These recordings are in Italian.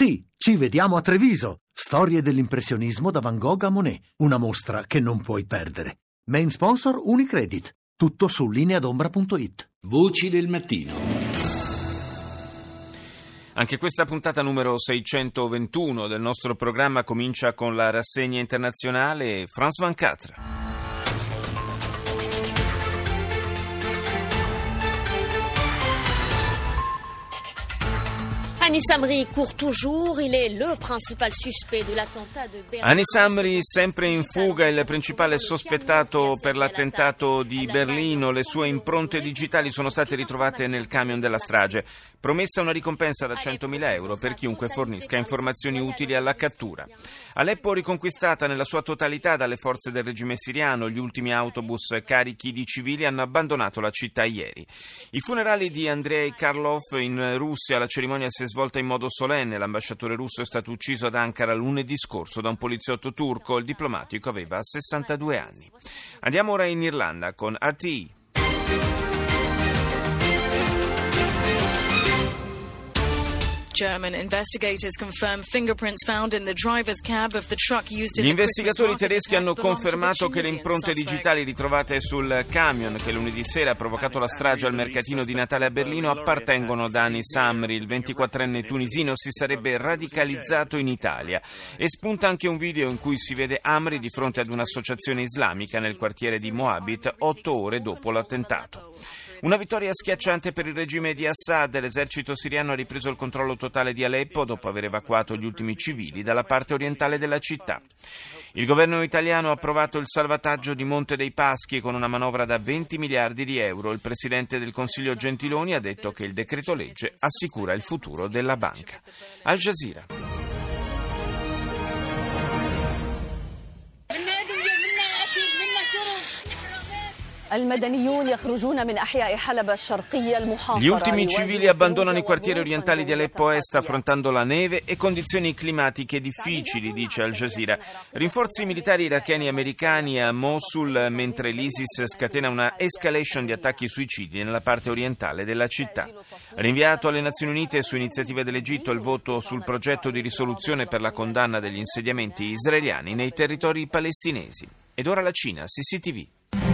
Sì, ci vediamo a Treviso. Storie dell'impressionismo da Van Gogh a Monet. Una mostra che non puoi perdere. Main sponsor Unicredit. Tutto su lineadombra.it. Voci del mattino. Anche questa puntata numero 621 del nostro programma comincia con la rassegna internazionale France 24. Anis Amri court toujours, il est le principal suspect de l'attentat de Berlino. Anis Amri sempre in fuga, il principale sospettato per l'attentato di Berlino. Le sue impronte digitali sono state ritrovate nel camion della strage. Promessa una ricompensa da 100.000 euro per chiunque fornisca informazioni utili alla cattura. Aleppo riconquistata nella sua totalità dalle forze del regime siriano, gli ultimi autobus carichi di civili hanno abbandonato la città ieri. I funerali di Andrei Karlov in Russia, la cerimonia si è svolta in modo solenne, l'ambasciatore russo è stato ucciso ad Ankara lunedì scorso da un poliziotto turco, il diplomatico aveva 62 anni. Andiamo ora in Irlanda con RTI. Gli investigatori tedeschi hanno confermato che le impronte digitali ritrovate sul camion che lunedì sera ha provocato la strage al mercatino di Natale a Berlino appartengono ad Anis Amri. Il 24enne tunisino si sarebbe radicalizzato in Italia. E spunta anche un video in cui si vede Amri di fronte ad un'associazione islamica nel quartiere di Moabit otto ore dopo l'attentato. Una vittoria schiacciante per il regime di Assad. L'esercito siriano ha ripreso il controllo totale di Aleppo dopo aver evacuato gli ultimi civili dalla parte orientale della città. Il governo italiano ha approvato il salvataggio di Monte dei Paschi con una manovra da 20 miliardi di euro. Il presidente del Consiglio Gentiloni ha detto che il decreto legge assicura il futuro della banca. Al Jazeera. Gli ultimi civili abbandonano i quartieri orientali di Aleppo Est affrontando la neve e condizioni climatiche difficili, dice Al Jazeera. Rinforzi militari iracheni e americani a Mosul mentre l'ISIS scatena una escalation di attacchi suicidi nella parte orientale della città. Rinviato alle Nazioni Unite su iniziativa dell'Egitto il voto sul progetto di risoluzione per la condanna degli insediamenti israeliani nei territori palestinesi. Ed ora la Cina, CCTV.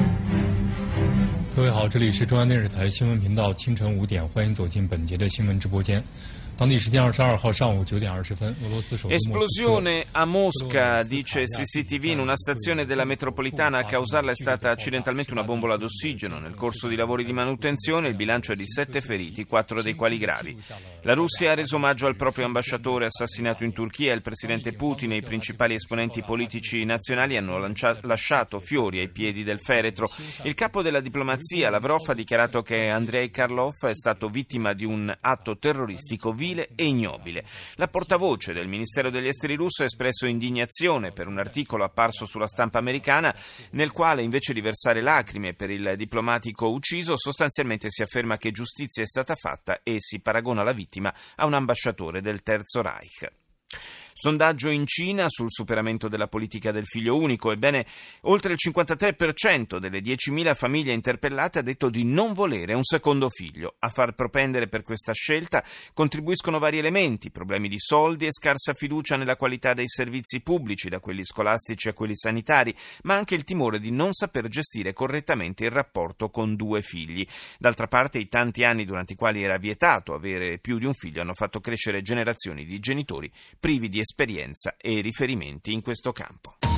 各位好，这里是中央电视台新闻频道，清晨五点，欢迎走进本节的新闻直播间。当地时间二十二号上午九点二十分，俄罗斯首都莫斯科。 Esplosione a Mosca, dice CCTV, in una stazione della metropolitana. A causarla è stata accidentalmente una bombola d'ossigeno. Nel corso di lavori di manutenzione il bilancio è di sette feriti, quattro dei quali gravi. La Russia ha reso omaggio al proprio ambasciatore assassinato in Turchia. Il presidente Putin e i principali esponenti politici nazionali hanno lancia- lasciato fiori ai piedi del feretro. Il capo della diplomazia, Lavrov, ha dichiarato che Andrei Karlov è stato vittima di un atto terroristico vile e ignobile. La portavoce del Ministero degli Esteri russo ha espresso indignazione per un articolo apparso sulla stampa americana nel quale invece di versare lacrime per il diplomatico ucciso sostanzialmente si afferma che giustizia è stata fatta e si paragona la vittima a un ambasciatore del Terzo Reich. Sondaggio in Cina sul superamento della politica del figlio unico. Ebbene, oltre il 53% delle 10.000 famiglie interpellate ha detto di non volere un secondo figlio. A far propendere per questa scelta contribuiscono vari elementi, problemi di soldi e scarsa fiducia nella qualità dei servizi pubblici, da quelli scolastici a quelli sanitari, ma anche il timore di non saper gestire correttamente il rapporto con due figli. D'altra parte, i tanti anni durante i quali era vietato avere più di un figlio hanno fatto crescere generazioni di genitori privi di esperienza e riferimenti in questo campo.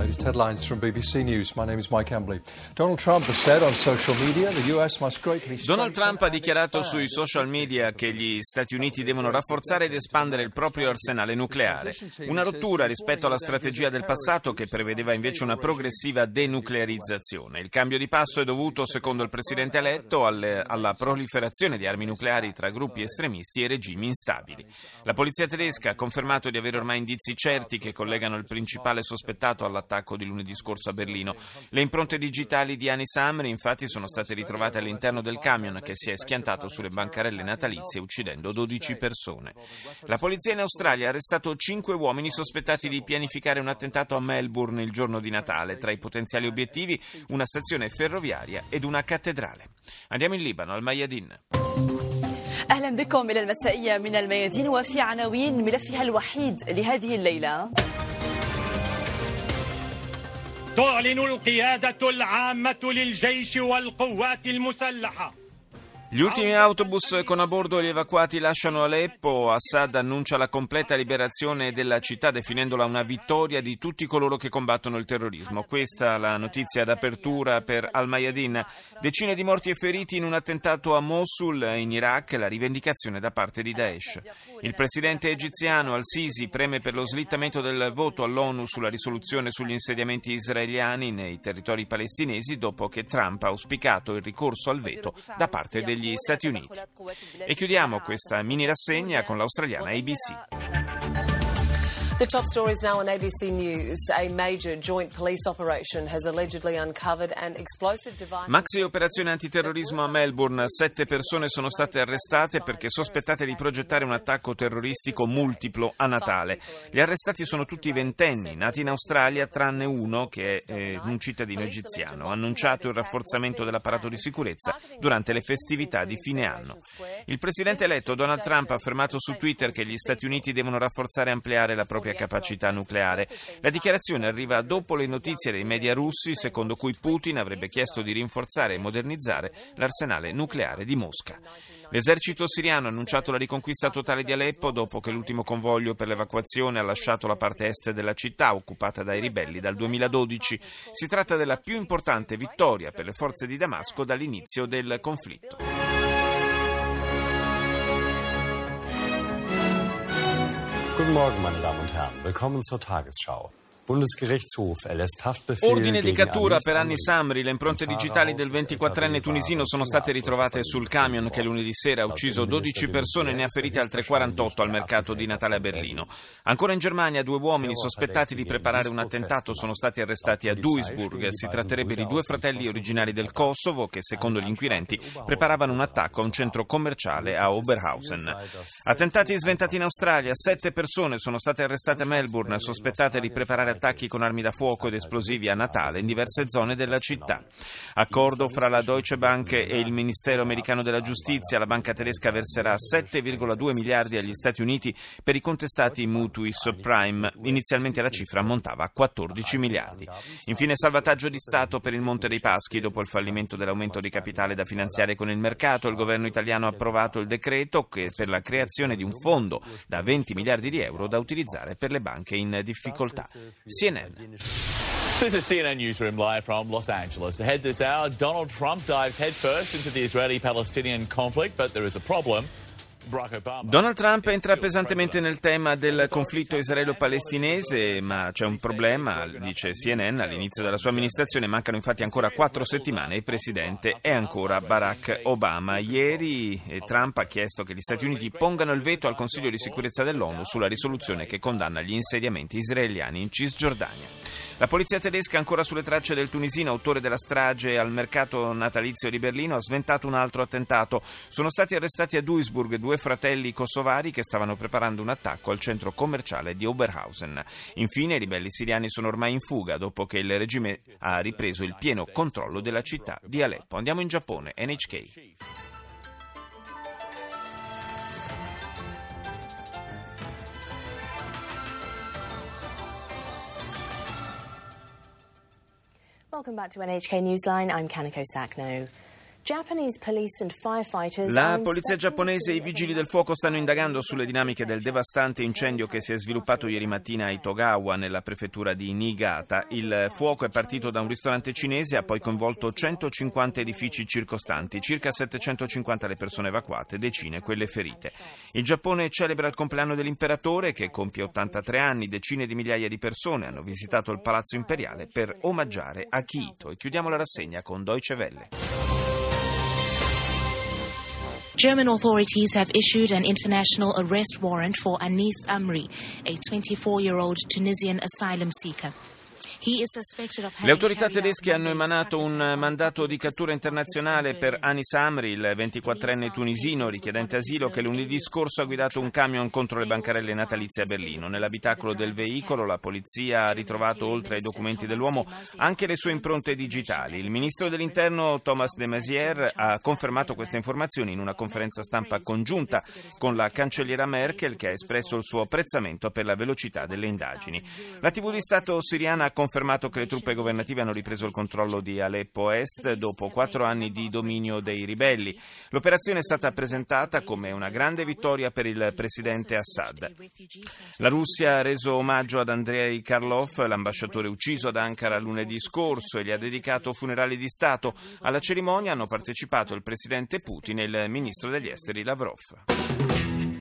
Latest headlines from BBC News. My name is Mike Embley. Donald Trump has said on social media the US must greatly Donald Trump ha dichiarato sui social media che gli Stati Uniti devono rafforzare ed espandere il proprio arsenale nucleare, una rottura rispetto alla strategia del passato che prevedeva invece una progressiva denuclearizzazione. Il cambio di passo è dovuto, secondo il presidente eletto, alle- alla proliferazione di armi nucleari tra gruppi estremisti e regimi instabili. La polizia tedesca ha confermato di avere ormai indizi certi che collegano il principale sospettato all'attacco di lunedì scorso a Berlino. Le impronte digitali di Anis Amri infatti sono state ritrovate all'interno del camion che si è schiantato sulle bancarelle natalizie uccidendo 12 persone. La polizia in Australia ha arrestato 5 uomini sospettati di pianificare un attentato a Melbourne il giorno di Natale. Tra i potenziali obiettivi una stazione ferroviaria ed una cattedrale. Andiamo in Libano, al Mayadin. أهلا بكم إلى المسائية من الميادين وفي عناوين ملفها الوحيد لهذه الليلة تعلن القيادة العامة للجيش والقوات المسلحة. Gli ultimi autobus con a bordo gli evacuati lasciano Aleppo. Assad annuncia la completa liberazione della città definendola una vittoria di tutti coloro che combattono il terrorismo. Questa è la notizia d'apertura per Al-Mayadin. Decine di morti e feriti in un attentato a Mosul in Iraq, la rivendicazione da parte di Daesh. Il presidente egiziano Al-Sisi preme per lo slittamento del voto all'ONU sulla risoluzione sugli insediamenti israeliani nei territori palestinesi dopo che Trump ha auspicato il ricorso al veto da parte degli degli Stati Uniti. E chiudiamo questa mini rassegna con l'australiana ABC. The top stories now on ABC News. A major joint police operation has allegedly uncovered an explosive device. Maxi operazione antiterrorismo a Melbourne. Sette persone sono state arrestate perché sospettate di progettare un attacco terroristico multiplo a Natale. Gli arrestati sono tutti ventenni, nati in Australia, tranne uno che è eh, un cittadino egiziano. Ha annunciato il rafforzamento dell'apparato di sicurezza durante le festività di fine anno. Il presidente eletto Donald Trump ha affermato su Twitter che gli Stati Uniti devono rafforzare e ampliare la propria propria capacità nucleare. La dichiarazione arriva dopo le notizie dei media russi secondo cui Putin avrebbe chiesto di rinforzare e modernizzare l'arsenale nucleare di Mosca. L'esercito siriano ha annunciato la riconquista totale di Aleppo dopo che l'ultimo convoglio per l'evacuazione ha lasciato la parte est della città occupata dai ribelli dal 2012. Si tratta della più importante vittoria per le forze di Damasco dall'inizio del conflitto. Guten Morgen, meine Damen und Herren. Willkommen zur Tagesschau. Ordine di cattura per Anni Samri. Le impronte digitali del 24enne tunisino sono state ritrovate sul camion che lunedì sera ha ucciso 12 persone e ne ha ferite altre 48 al mercato di Natale a Berlino. Ancora in Germania due uomini sospettati di preparare un attentato sono stati arrestati a Duisburg. Si tratterebbe di due fratelli originari del Kosovo che, secondo gli inquirenti, preparavano un attacco a un centro commerciale a Oberhausen. Attentati sventati in Australia. Sette persone sono state arrestate a Melbourne sospettate di preparare attacchi con armi da fuoco ed esplosivi a Natale in diverse zone della città. Accordo fra la Deutsche Bank e il Ministero americano della giustizia. La banca tedesca verserà 7,2 miliardi agli Stati Uniti per i contestati mutui subprime. Inizialmente la cifra ammontava a 14 miliardi. Infine salvataggio di Stato per il Monte dei Paschi. Dopo il fallimento dell'aumento di capitale da finanziare con il mercato, il governo italiano ha approvato il decreto per la creazione di un fondo da 20 miliardi di euro da utilizzare per le banche in difficoltà. CNN. This is CNN Newsroom live from Los Angeles. Ahead this hour, Donald Trump dives headfirst into the Israeli Palestinian conflict, but there is a problem. Donald Trump entra pesantemente nel tema del conflitto israelo-palestinese, ma c'è un problema, dice CNN, all'inizio della sua amministrazione mancano infatti ancora quattro settimane e il presidente è ancora Barack Obama. Ieri eh, Trump ha chiesto che gli Stati Uniti pongano il veto al Consiglio di sicurezza dell'ONU sulla risoluzione che condanna gli insediamenti israeliani in Cisgiordania. La polizia tedesca, ancora sulle tracce del tunisino, autore della strage al mercato natalizio di Berlino, ha sventato un altro attentato. Sono stati arrestati a Duisburg due fratelli kosovari che stavano preparando un attacco al centro commerciale di Oberhausen. Infine, i ribelli siriani sono ormai in fuga dopo che il regime ha ripreso il pieno controllo della città di Aleppo. Andiamo in Giappone, NHK. Welcome back to NHK Newsline. I'm Kanako Sakno. La polizia giapponese e i vigili del fuoco stanno indagando sulle dinamiche del devastante incendio che si è sviluppato ieri mattina a Itogawa, nella prefettura di Niigata. Il fuoco è partito da un ristorante cinese e ha poi coinvolto 150 edifici circostanti, circa 750 le persone evacuate, decine quelle ferite. Il Giappone celebra il compleanno dell'imperatore che compie 83 anni, decine di migliaia di persone hanno visitato il palazzo imperiale per omaggiare Akihito. E chiudiamo la rassegna con Deutsche Welle. German authorities have issued an international arrest warrant for Anis Amri, a 24 year old Tunisian asylum seeker. Le autorità tedesche hanno emanato un mandato di cattura internazionale per Anis Amri, il 24enne tunisino richiedente asilo che lunedì scorso ha guidato un camion contro le bancarelle natalizie a Berlino. Nell'abitacolo del veicolo la polizia ha ritrovato oltre ai documenti dell'uomo anche le sue impronte digitali. Il ministro dell'interno Thomas de Maizière ha confermato queste informazioni in una conferenza stampa congiunta con la cancelliera Merkel che ha espresso il suo apprezzamento per la velocità delle indagini. La TV di Stato siriana ha confermato che le truppe governative hanno ripreso il controllo di Aleppo Est dopo quattro anni di dominio dei ribelli. L'operazione è stata presentata come una grande vittoria per il presidente Assad. La Russia ha reso omaggio ad Andrei Karlov, l'ambasciatore ucciso ad Ankara lunedì scorso, e gli ha dedicato funerali di Stato. Alla cerimonia hanno partecipato il presidente Putin e il ministro degli esteri Lavrov.